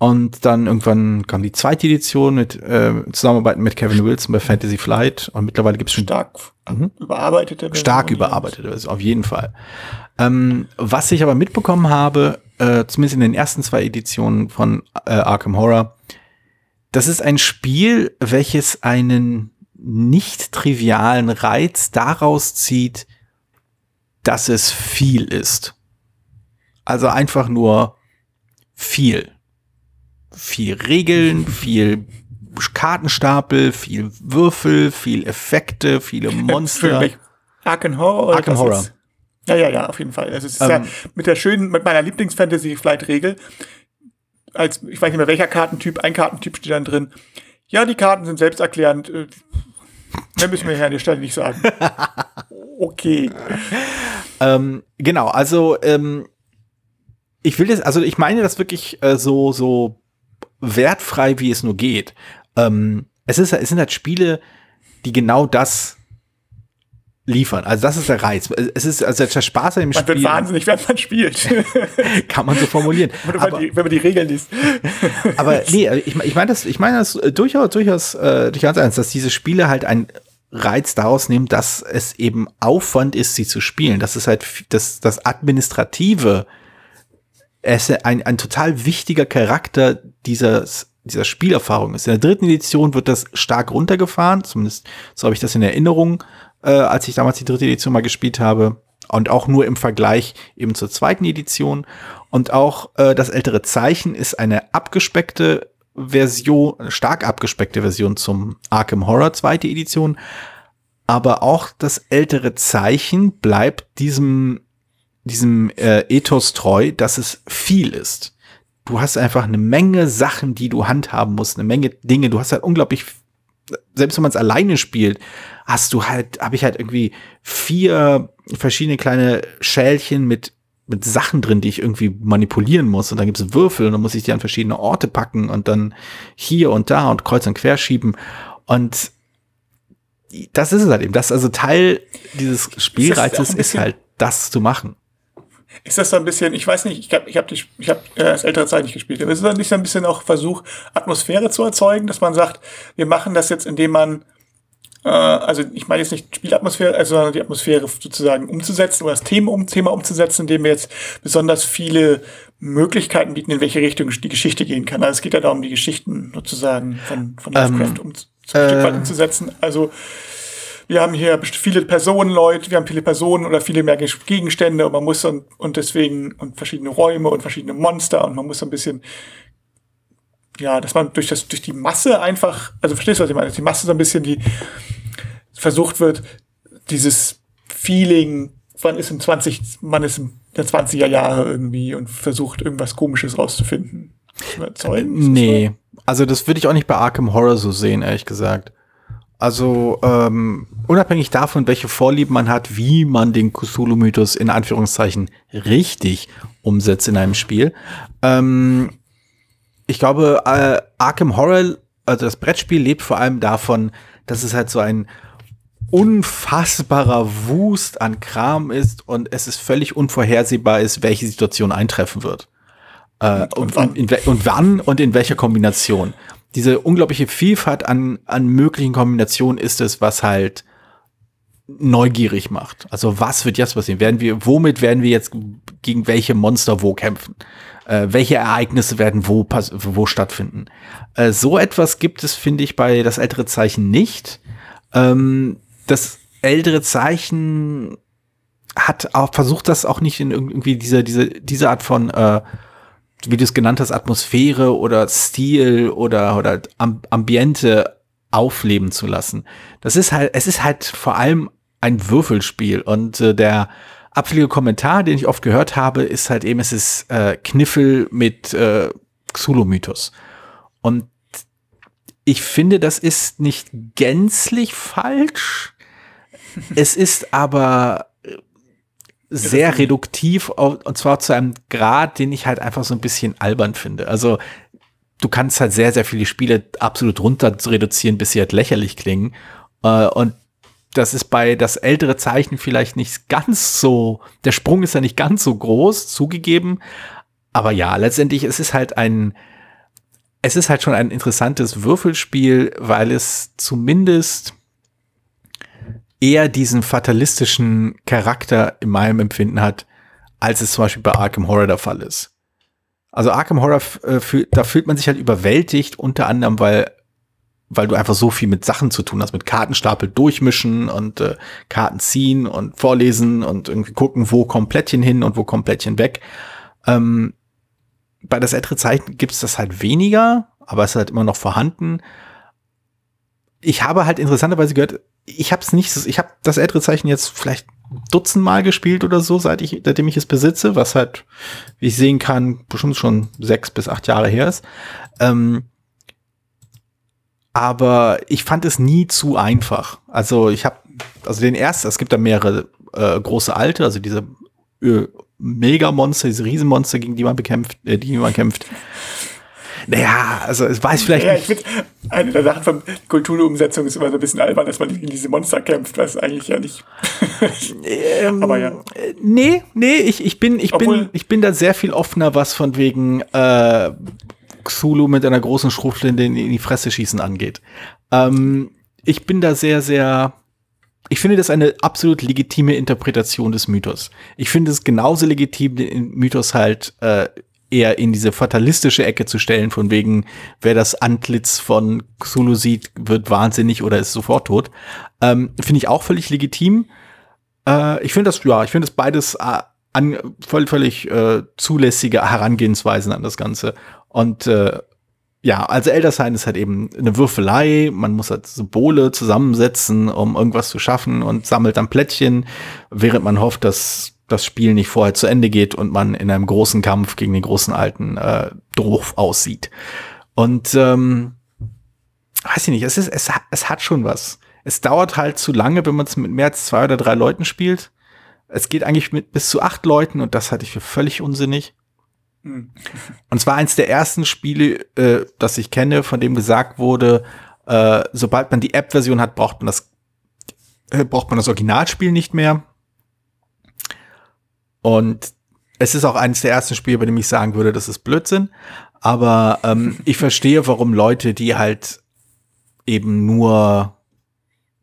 Und dann irgendwann kam die zweite Edition mit äh, Zusammenarbeit mit Kevin Wilson bei Fantasy Flight. Und mittlerweile gibt es schon stark mhm. überarbeitete Version. Stark überarbeitete Version, auf jeden Fall. Ähm, was ich aber mitbekommen habe, äh, zumindest in den ersten zwei Editionen von äh, Arkham Horror, das ist ein Spiel, welches einen nicht trivialen Reiz daraus zieht, dass es viel ist. Also einfach nur viel viel Regeln, viel Kartenstapel, viel Würfel, viel Effekte, viele <laughs> Monster. Arkham Horror. Arkham Horror. Ja, ja, ja, auf jeden Fall. Also es ist ähm, ja mit der schönen, mit meiner Lieblings-Fantasy-Flight-Regel, als, ich weiß nicht mehr welcher Kartentyp, ein Kartentyp steht dann drin. Ja, die Karten sind selbsterklärend. Äh, mehr müssen wir hier an der Stelle nicht sagen. <laughs> Okay. ähm, genau, also ähm, ich will das, also ich meine das wirklich äh, so, so wertfrei, wie es nur geht. Ähm, es, ist, es sind halt Spiele, die genau das liefern. Also das ist der Reiz. Es ist also der Spaß an dem man Spiel. Man wird wahnsinnig, wenn man spielt. <laughs> Kann man so formulieren. <laughs> aber, die, wenn man die Regeln liest. <laughs> aber nee, ich, ich meine das, ich meine das durchaus, durchaus, äh, durchaus ernst, dass diese Spiele halt ein Reiz daraus nehmen, dass es eben Aufwand ist, sie zu spielen. Das ist halt das, das Administrative. Es ist ein, ein total wichtiger Charakter dieses, dieser Spielerfahrung ist. In der dritten Edition wird das stark runtergefahren, zumindest so habe ich das in Erinnerung äh, als ich damals die dritte Edition mal gespielt habe. Und auch nur im Vergleich eben zur zweiten Edition. Und auch äh, das ältere Zeichen ist eine abgespeckte Version, stark abgespeckte Version zum Arkham Horror zweite Edition. Aber auch das ältere Zeichen bleibt diesem, diesem äh, Ethos treu, dass es viel ist. Du hast einfach eine Menge Sachen, die du handhaben musst, eine Menge Dinge. Du hast halt unglaublich selbst wenn man es alleine spielt, hast du halt, habe ich halt irgendwie vier verschiedene kleine Schälchen mit mit Sachen drin, die ich irgendwie manipulieren muss. Und dann gibt es Würfel und dann muss ich die an verschiedene Orte packen und dann hier und da und kreuz und quer schieben. Und das ist es halt eben. Das also Teil dieses Spielreizes ist, ist halt das zu machen. Ist das so ein bisschen, ich weiß nicht, ich habe ich hab ich hab, äh, das ältere Zeit nicht gespielt, aber ist das nicht so ein bisschen auch Versuch, Atmosphäre zu erzeugen, dass man sagt, wir machen das jetzt, indem man, äh, also ich meine jetzt nicht Spielatmosphäre, also sondern die Atmosphäre sozusagen umzusetzen oder das Thema, um, Thema umzusetzen, indem wir jetzt besonders viele Möglichkeiten bieten, in welche Richtung die Geschichte gehen kann. Also es geht ja darum, die Geschichten sozusagen von, von Lovecraft ähm, um, zu, äh, Stück weit umzusetzen. Also wir haben hier viele Personen, Leute, wir haben viele Personen oder viele mehr Gegenstände und man muss und, und deswegen und verschiedene Räume und verschiedene Monster und man muss so ein bisschen ja, dass man durch das durch die Masse einfach, also verstehst du was ich meine, dass die Masse so ein bisschen die versucht wird, dieses Feeling, man ist im 20, man ist in der 20er Jahre irgendwie und versucht irgendwas komisches rauszufinden. Nee, also das würde ich auch nicht bei Arkham Horror so sehen, ehrlich gesagt. Also ähm, unabhängig davon, welche Vorlieben man hat, wie man den Cthulhu-Mythos in Anführungszeichen richtig umsetzt in einem Spiel. Ähm, ich glaube, äh, Arkham Horror, also das Brettspiel, lebt vor allem davon, dass es halt so ein unfassbarer Wust an Kram ist und es ist völlig unvorhersehbar ist, welche Situation eintreffen wird. Äh, und, und, und wann und in welcher Kombination diese unglaubliche Vielfalt an, an möglichen Kombinationen ist es, was halt neugierig macht. Also was wird jetzt passieren? Werden wir, womit werden wir jetzt gegen welche Monster wo kämpfen? Äh, welche Ereignisse werden wo, wo stattfinden? Äh, so etwas gibt es, finde ich, bei das ältere Zeichen nicht. Ähm, das ältere Zeichen hat auch versucht, das auch nicht in irgendwie diese, diese, diese Art von äh, wie du es genannt hast, Atmosphäre oder Stil oder, oder Ambiente aufleben zu lassen. Das ist halt, es ist halt vor allem ein Würfelspiel und äh, der abfällige Kommentar, den ich oft gehört habe, ist halt eben, es ist äh, Kniffel mit äh, Xulu-Mythos. Und ich finde, das ist nicht gänzlich falsch. es ist aber sehr reduktiv, und zwar zu einem Grad, den ich halt einfach so ein bisschen albern finde. Also du kannst halt sehr, sehr viele Spiele absolut runter reduzieren, bis sie halt lächerlich klingen. Äh, und das ist bei das ältere Zeichen vielleicht nicht ganz so, der Sprung ist ja nicht ganz so groß, zugegeben. Aber ja, letztendlich es ist halt ein, es ist halt schon ein interessantes Würfelspiel, weil es zumindest eher diesen fatalistischen Charakter in meinem Empfinden hat, als es zum Beispiel bei Arkham Horror der Fall ist. Also Arkham Horror, äh, fühl, da fühlt man sich halt überwältigt, unter anderem, weil, weil du einfach so viel mit Sachen zu tun hast, mit Kartenstapel durchmischen und äh, Karten ziehen und vorlesen und irgendwie gucken, wo kommt hin und wo kommt weg. Ähm, bei das ältere Zeichen gibt es das halt weniger, aber es ist halt immer noch vorhanden. Ich habe halt interessanterweise gehört, ich habe es nicht, ich habe das ältere Zeichen jetzt vielleicht dutzendmal gespielt oder so, seit ich, seitdem ich es besitze, was halt, wie ich sehen kann, bestimmt schon sechs bis acht Jahre her ist. Ähm, aber ich fand es nie zu einfach. Also ich habe, also den ersten, es gibt da mehrere äh, große Alte, also diese äh, Megamonster, diese Riesenmonster, gegen die man bekämpft, äh, die man kämpft. Naja, also es weiß vielleicht ja, nicht. Ich find, eine der Sachen von Kulturumsetzung ist immer so ein bisschen albern, dass man gegen diese Monster kämpft, was eigentlich ja nicht. <laughs> ähm, Aber ja. Nee, nee, ich, ich bin, ich Obwohl, bin, ich bin da sehr viel offener, was von wegen äh, Xulu mit einer großen Schrotflinte in die Fresse schießen angeht. Ähm, ich bin da sehr, sehr ich finde das eine absolut legitime Interpretation des Mythos. Ich finde es genauso legitim, den Mythos halt äh, eher in diese fatalistische Ecke zu stellen, von wegen, wer das Antlitz von Xulu sieht, wird wahnsinnig oder ist sofort tot. Ähm, finde ich auch völlig legitim. Äh, ich finde das, ja, ich finde das beides äh, an, voll, völlig äh, zulässige Herangehensweisen an das Ganze. Und äh, ja, also Eldersign ist halt eben eine Würfelei. Man muss halt Symbole zusammensetzen, um irgendwas zu schaffen und sammelt dann Plättchen, während man hofft, dass das Spiel nicht vorher zu Ende geht und man in einem großen Kampf gegen den großen alten äh, Drof aussieht. Und ähm, weiß ich nicht, es ist, es, es hat schon was. Es dauert halt zu lange, wenn man es mit mehr als zwei oder drei Leuten spielt. Es geht eigentlich mit bis zu acht Leuten und das halte ich für völlig unsinnig. Und zwar eins der ersten Spiele, äh, das ich kenne, von dem gesagt wurde, äh, sobald man die App-Version hat, braucht man das, äh, braucht man das Originalspiel nicht mehr. Und es ist auch eines der ersten Spiele, bei dem ich sagen würde, das ist Blödsinn. Aber ähm, <laughs> ich verstehe, warum Leute, die halt eben nur,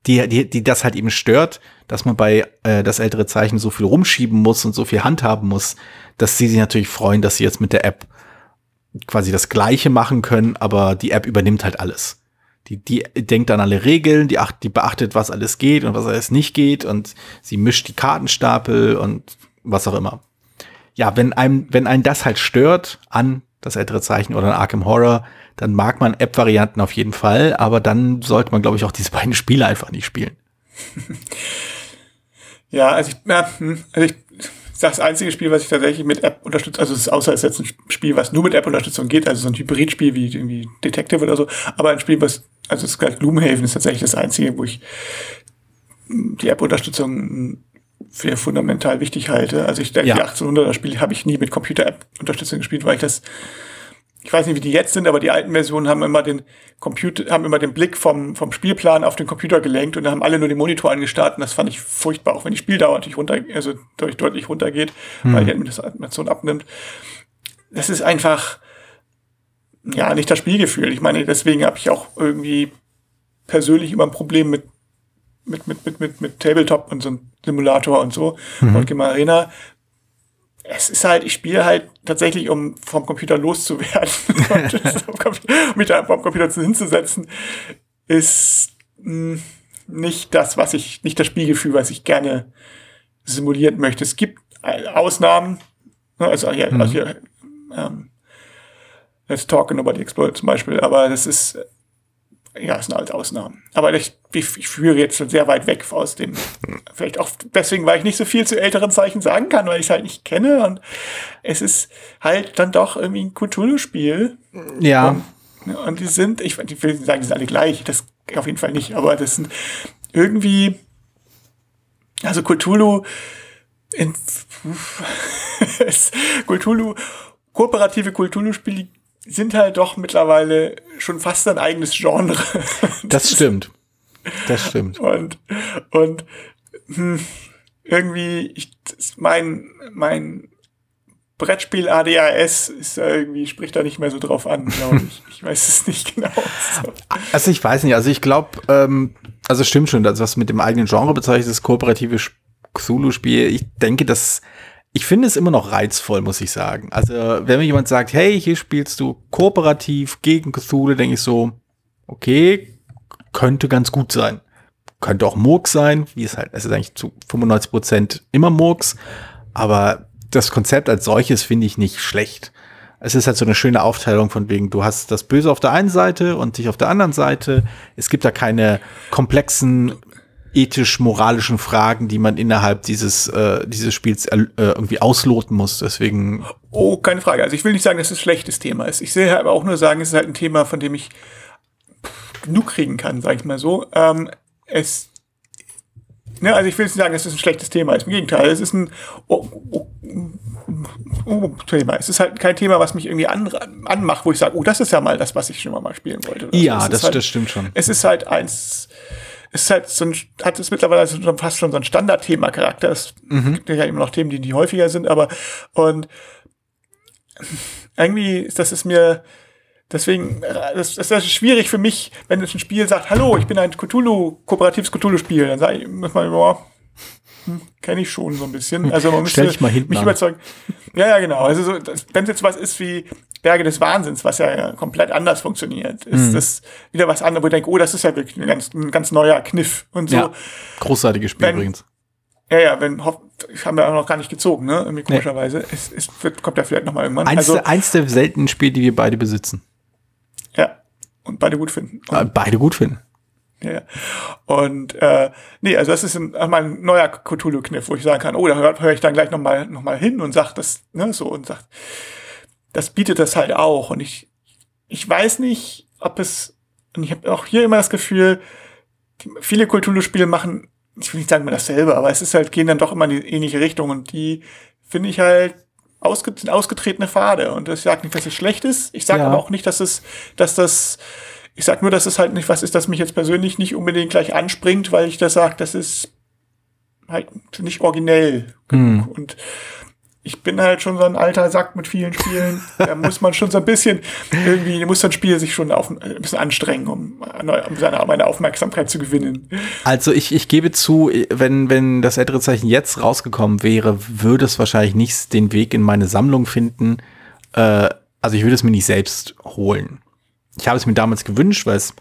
die, die, die das halt eben stört, dass man bei äh, das ältere Zeichen so viel rumschieben muss und so viel handhaben muss, dass sie sich natürlich freuen, dass sie jetzt mit der App quasi das Gleiche machen können, aber die App übernimmt halt alles. Die, die denkt an alle Regeln, die, acht, die beachtet, was alles geht und was alles nicht geht und sie mischt die Kartenstapel und was auch immer. Ja, wenn einem, wenn einen das halt stört an das ältere Zeichen oder an Arkham Horror, dann mag man App-Varianten auf jeden Fall, aber dann sollte man, glaube ich, auch diese beiden Spiele einfach nicht spielen. <laughs> Ja, also ich, ja, hm, also ich das einzige Spiel, was ich tatsächlich mit App unterstütze, also es ist außer es ist jetzt ein Spiel, was nur mit App-Unterstützung geht, also so ein Hybridspiel wie irgendwie Detective oder so, aber ein Spiel, was, also es ist gleich Gloomhaven ist tatsächlich das einzige, wo ich die App-Unterstützung für fundamental wichtig halte. Also ich denke, ja. die 1800er Spiel habe ich nie mit Computer-App-Unterstützung gespielt, weil ich das ich weiß nicht, wie die jetzt sind, aber die alten Versionen haben immer den Computer, haben immer den Blick vom, vom Spielplan auf den Computer gelenkt und da haben alle nur den Monitor angestarrt und das fand ich furchtbar, auch wenn die Spieldauer natürlich runter, also deutlich, deutlich runtergeht, hm. weil die Animation abnimmt. Das ist einfach, ja, nicht das Spielgefühl. Ich meine, deswegen habe ich auch irgendwie persönlich immer ein Problem mit mit, mit, mit, mit, mit Tabletop und so einem Simulator und so, mhm. und Game Arena, es ist halt, ich spiele halt tatsächlich, um vom Computer loszuwerden, <laughs> <laughs> um mich da vom Computer hinzusetzen, ist mh, hm, nicht das, was ich, nicht das Spielgefühl, was ich gerne simulieren möchte. Es gibt Ausnahmen, ne, also hier, mhm. also hier ähm, Let's Talk and Nobody Explode zum Beispiel, aber das ist ja, es sind halt Ausnahmen. Aber ich, ich, ich führe jetzt schon sehr weit weg aus dem, vielleicht auch deswegen, weil ich nicht so viel zu älteren Zeichen sagen kann, weil ich es halt nicht kenne und es ist halt dann doch irgendwie ein Cthulhu-Spiel. Ja. Und, und, die sind, ich, ich will nicht sagen, die sind alle gleich, das auf jeden Fall nicht, aber das sind irgendwie, also Cthulhu, in, <laughs> Cthulhu, kooperative Cthulhu-Spiele sind halt doch mittlerweile schon fast ein eigenes Genre. Das stimmt. Das stimmt. Und, und hm, irgendwie, ich, mein, mein Brettspiel ADHS ist irgendwie, spricht da nicht mehr so drauf an, glaube ich. <laughs> Ich weiß es nicht genau. So. Also ich weiß nicht, also ich glaube, ähm, also stimmt schon, das, was mit dem eigenen Genre bezeichnet, das kooperative Cthulhu-Spiel. Ich denke, dass ich finde es immer noch reizvoll, muss ich sagen. Also, wenn mir jemand sagt, hey, hier spielst du kooperativ gegen Cthulhu, denke ich so, okay, könnte ganz gut sein. Könnte auch Murks sein, wie es halt, es ist eigentlich zu 95 Prozent immer Murks, aber das Konzept als solches finde ich nicht schlecht. Es ist halt so eine schöne Aufteilung von wegen, du hast das Böse auf der einen Seite und dich auf der anderen Seite. Es gibt da keine komplexen ethisch-moralischen Fragen, die man innerhalb dieses, äh, dieses Spiels äh, irgendwie ausloten muss. Deswegen. Oh, keine Frage. Also ich will nicht sagen, dass es ein schlechtes Thema ist. Ich sehe aber auch nur sagen, es ist halt ein Thema, von dem ich genug kriegen kann, sag ich mal so. Ähm, es Ne, also ich will nicht sagen, dass es ein schlechtes Thema ist. Im Gegenteil, es ist ein oh, oh, oh, Thema. Es ist halt kein Thema, was mich irgendwie an, anmacht, wo ich sage, oh, das ist ja mal das, was ich schon mal spielen wollte. Ja, so. das, halt, das stimmt schon. Es ist halt eins, ist halt so ein, hat es mittlerweile schon fast schon so ein Standardthema-Charakter. Es mhm. gibt ja immer noch Themen, die, die häufiger sind, aber und irgendwie, das ist mir, Deswegen, das, das ist schwierig für mich, wenn es ein Spiel sagt, hallo, ich bin ein Cthulhu, kooperatives Cthulhu-Spiel, dann sage ich, muss man, boah, hm, kenne ich schon so ein bisschen. Also man müsste mich an. überzeugen. Ja, ja, genau. Also so, wenn es jetzt was ist wie Berge des Wahnsinns, was ja komplett anders funktioniert, ist mhm. das wieder was anderes, wo ich denke, oh, das ist ja wirklich ein ganz, ein ganz neuer Kniff und so. Ja, großartiges Spiel wenn, übrigens. Ja, ja, wenn, ich habe ja auch noch gar nicht gezogen, ne, irgendwie komischerweise. Nee. Es, es wird, kommt ja vielleicht noch mal irgendwann. Eins, also, eins der seltenen Spiele, die wir beide besitzen. Ja. Und beide gut finden. Und, beide gut finden. Ja. Und äh, nee, also das ist ein, ein neuer Cthulhu-Kniff, wo ich sagen kann, oh, da höre hör ich dann gleich nochmal noch mal hin und sag das, ne, so und sagt, das bietet das halt auch. Und ich, ich weiß nicht, ob es, und ich habe auch hier immer das Gefühl, viele Cthulhu-Spiele machen, ich will nicht sagen mir dasselbe, aber es ist halt, gehen dann doch immer in die ähnliche Richtung und die finde ich halt ausge sind ausgetretene Pfade. Und ich sage nicht, dass es schlecht ist. Ich sage ja. aber auch nicht, dass es, dass das, ich sage nur, dass es halt nicht was ist, das mich jetzt persönlich nicht unbedingt gleich anspringt, weil ich das sage, das ist halt nicht originell genug. Hm. Und ich bin halt schon so ein alter Sack mit vielen Spielen. Da muss man schon so ein bisschen irgendwie, muss ein Spiel sich schon auf, ein bisschen anstrengen, um, um seine, meine Aufmerksamkeit zu gewinnen. Also ich, ich gebe zu, wenn, wenn das ältere Zeichen jetzt rausgekommen wäre, würde es wahrscheinlich nicht den Weg in meine Sammlung finden. Äh, also ich würde es mir nicht selbst holen. Ich habe es mir damals gewünscht, weil es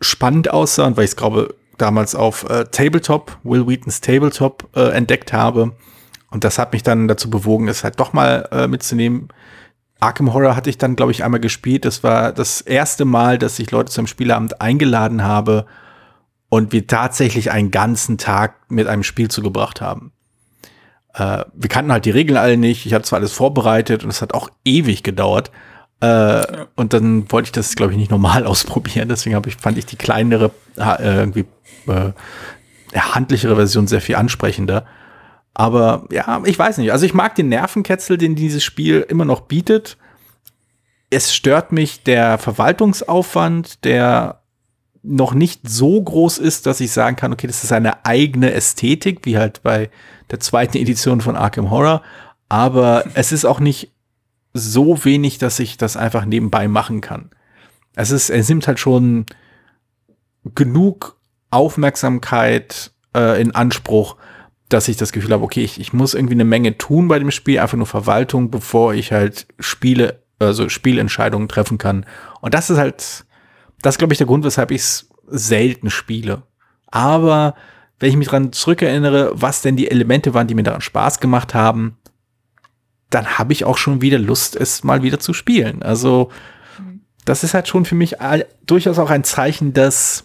spannend aussah und weil ich es glaube damals auf äh, Tabletop, Will Wheatons Tabletop äh, entdeckt habe und das hat mich dann dazu bewogen, es halt doch mal äh, mitzunehmen. Arkham Horror hatte ich dann, glaube ich, einmal gespielt. Das war das erste Mal, dass ich Leute zum Spieleabend eingeladen habe und wir tatsächlich einen ganzen Tag mit einem Spiel zugebracht haben. Äh, wir kannten halt die Regeln alle nicht. Ich hatte zwar alles vorbereitet und es hat auch ewig gedauert. Äh, ja. Und dann wollte ich das, glaube ich, nicht normal <laughs> ausprobieren. Deswegen ich, fand ich die kleinere, äh, irgendwie äh, handlichere Version sehr viel ansprechender. Aber ja, ich weiß nicht. Also ich mag den Nervenketzel, den dieses Spiel immer noch bietet. Es stört mich der Verwaltungsaufwand, der noch nicht so groß ist, dass ich sagen kann, okay, das ist eine eigene Ästhetik, wie halt bei der zweiten Edition von Arkham Horror. Aber es ist auch nicht so wenig, dass ich das einfach nebenbei machen kann. Es ist, es nimmt halt schon genug Aufmerksamkeit äh, in Anspruch, dass ich das Gefühl habe, okay, ich, ich muss irgendwie eine Menge tun bei dem Spiel, einfach nur Verwaltung, bevor ich halt Spiele, also Spielentscheidungen treffen kann. Und das ist halt, das glaube ich, der Grund, weshalb ich es selten spiele. Aber wenn ich mich dran zurückerinnere, was denn die Elemente waren, die mir daran Spaß gemacht haben, dann habe ich auch schon wieder Lust, es mal wieder zu spielen. Also, das ist halt schon für mich durchaus auch ein Zeichen, dass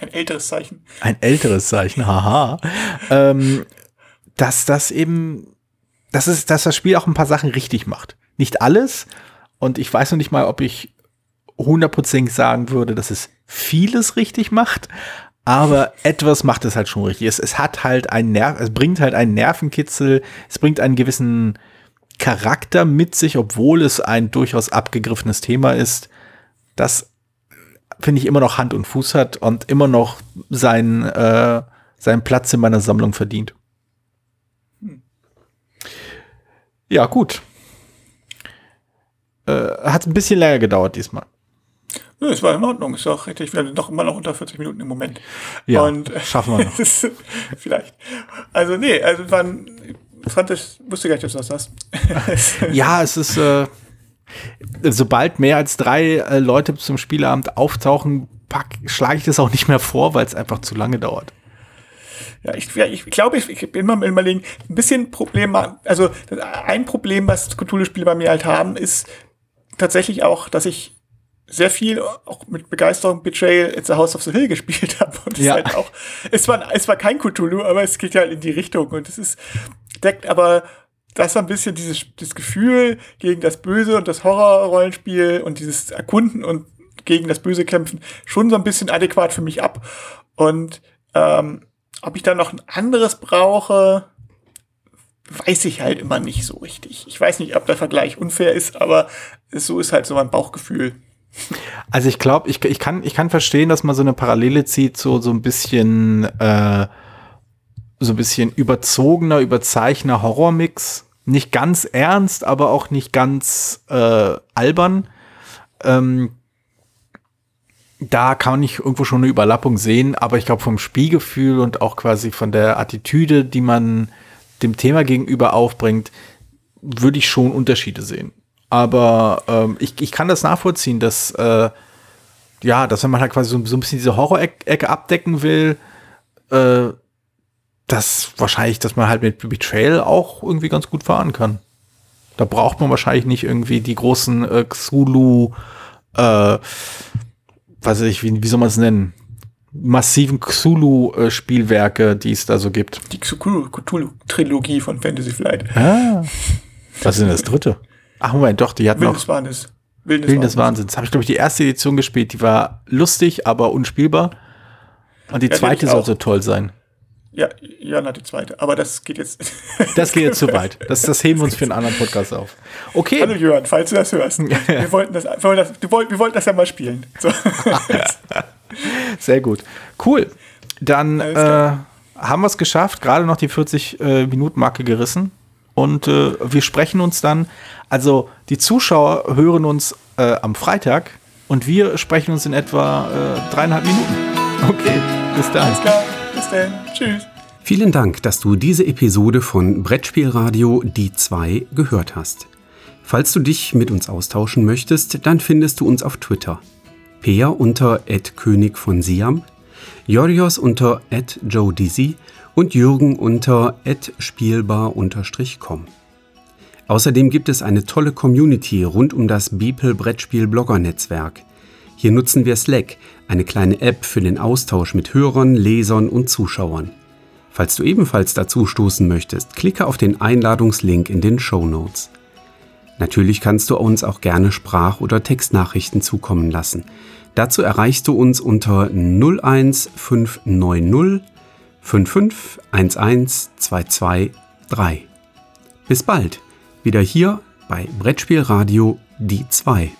ein älteres Zeichen. Ein älteres Zeichen, haha. ähm, dass das eben, dass, es, dass das Spiel auch ein paar Sachen richtig macht. Nicht alles. Und ich weiß noch nicht mal, ob ich hundertprozentig sagen würde, dass es vieles richtig macht. Aber etwas macht es halt schon richtig. Es, es hat halt einen Nerv, es bringt halt einen Nervenkitzel, es bringt einen gewissen Charakter mit sich, obwohl es ein durchaus abgegriffenes Thema ist, das finde ich, immer noch Hand und Fuß hat und immer noch seinen, äh, seinen Platz in meiner Sammlung verdient. Ja, gut. Äh, hat ein bisschen länger gedauert diesmal. Nö, es war in Ordnung. Ist auch richtig. Wir sind doch immer noch unter 40 Minuten im Moment. Ja, und, schaffen wir noch. <laughs> vielleicht. Also, nee, also waren, fand ich, wusste gar nicht, dass du das hast. <laughs> ja, es ist, äh, sobald mehr als drei äh, Leute zum Spielabend auftauchen, schlage ich das auch nicht mehr vor, weil es einfach zu lange dauert. Ja, ich, ja, ich glaube, ich, ich bin immer überlegen, ein bisschen Problem, also ein Problem, was Cthulhu-Spiele bei mir halt haben, ist tatsächlich auch, dass ich sehr viel auch mit Begeisterung Betrayal at the House of the Hill <laughs> gespielt habe. Und es ja. halt auch, es war, es war kein Cthulhu, aber es geht ja halt in die Richtung und es ist, deckt aber das war ein bisschen dieses, dieses Gefühl gegen das Böse und das Horror-Rollenspiel und dieses Erkunden und gegen das Böse kämpfen schon so ein bisschen adäquat für mich ab. Und ähm, ob ich da noch ein anderes brauche, weiß ich halt immer nicht so richtig. Ich weiß nicht, ob der Vergleich unfair ist, aber so ist halt so mein Bauchgefühl. Also ich glaube, ich, ich, kann, ich kann verstehen, dass man so eine Parallele zieht, so, so ein bisschen, äh, so ein bisschen überzogener, überzeichner Horrormix. Nicht ganz ernst, aber auch nicht ganz äh, albern. Ähm, da kann ich irgendwo schon eine Überlappung sehen, aber ich glaube vom Spielgefühl und auch quasi von der Attitüde, die man dem Thema gegenüber aufbringt, würde ich schon Unterschiede sehen. Aber ähm, ich, ich kann das nachvollziehen, dass äh, ja, dass wenn man halt quasi so, so ein bisschen diese Horror-Ecke abdecken will, äh, dass wahrscheinlich, dass man halt mit Betrayal auch irgendwie ganz gut fahren kann. Da braucht man wahrscheinlich nicht irgendwie die großen äh, Xulu, äh, weiß ich, wie, wie soll man es nennen? Massiven Xulu-Spielwerke, die es da so gibt. Die Cthulhu-Trilogie von Fantasy Flight. Ah. Was ist denn das dritte? Ach Moment, doch, die hat Wildes noch. Wahnsinn. Wildes, Wildes Wahnsinns. Habe ich, glaube ich, die erste Edition gespielt. Die war lustig, aber unspielbar. Und die ja, zweite soll so toll sein. Ja, ja, na, die zweite. Aber das geht jetzt. <laughs> das geht jetzt zu weit. Das, das heben wir uns für einen anderen Podcast auf. Okay. Hallo Jörn, falls du das hörst. Wir wollten das, wir wollten das, wir wollten das ja mal spielen. So. <laughs> Sehr gut. Cool. Dann äh, haben wir es geschafft. Gerade noch die 40-Minuten-Marke äh, gerissen. Und äh, wir sprechen uns dann. Also die Zuschauer hören uns äh, am Freitag und wir sprechen uns in etwa äh, dreieinhalb Minuten. Okay, bis dann. Alles klar. Bis dann. Tschüss. Vielen Dank, dass du diese Episode von Brettspielradio Die 2 gehört hast. Falls du dich mit uns austauschen möchtest, dann findest du uns auf Twitter. Peer unter König von Siam, Jorios unter Joe Dizzy und Jürgen unter spielbar-com. Außerdem gibt es eine tolle Community rund um das Beeple Brettspiel Blogger Netzwerk. Hier nutzen wir Slack, eine kleine App für den Austausch mit Hörern, Lesern und Zuschauern. Falls du ebenfalls dazu stoßen möchtest, klicke auf den Einladungslink in den Show Notes. Natürlich kannst du uns auch gerne Sprach- oder Textnachrichten zukommen lassen. Dazu erreichst du uns unter 01590 5511223. Bis bald, wieder hier bei Brettspielradio die 2.